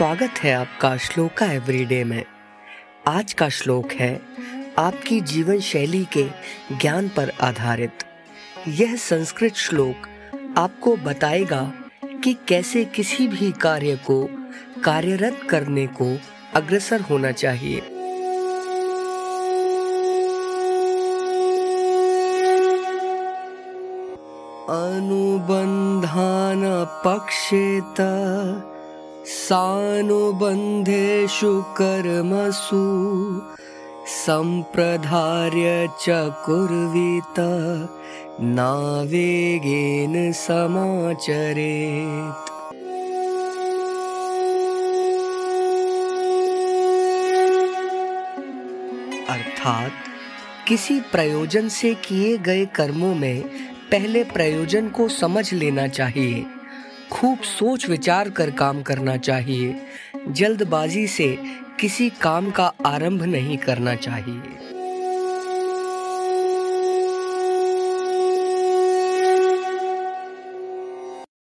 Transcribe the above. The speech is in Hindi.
स्वागत है आपका श्लोका एवरीडे में। आज का श्लोक है, आपकी जीवन शैली के ज्ञान पर आधारित। यह संस्कृत श्लोक आपको बताएगा कि कैसे किसी भी कार्य को कार्यरत करने को अग्रसर होना चाहिए। अनुबंधान पक्षेत सानुबन्धेषु कर्मसु सम्प्रधार्य च कुर्वीत नावेगेन समाचरेत्। अर्थात, किसी प्रयोजन से किए गए कर्मों में पहले प्रयोजन को समझ लेना चाहिए। खूब सोच विचार कर काम करना चाहिए। जल्दबाजी से किसी काम का आरंभ नहीं करना चाहिए।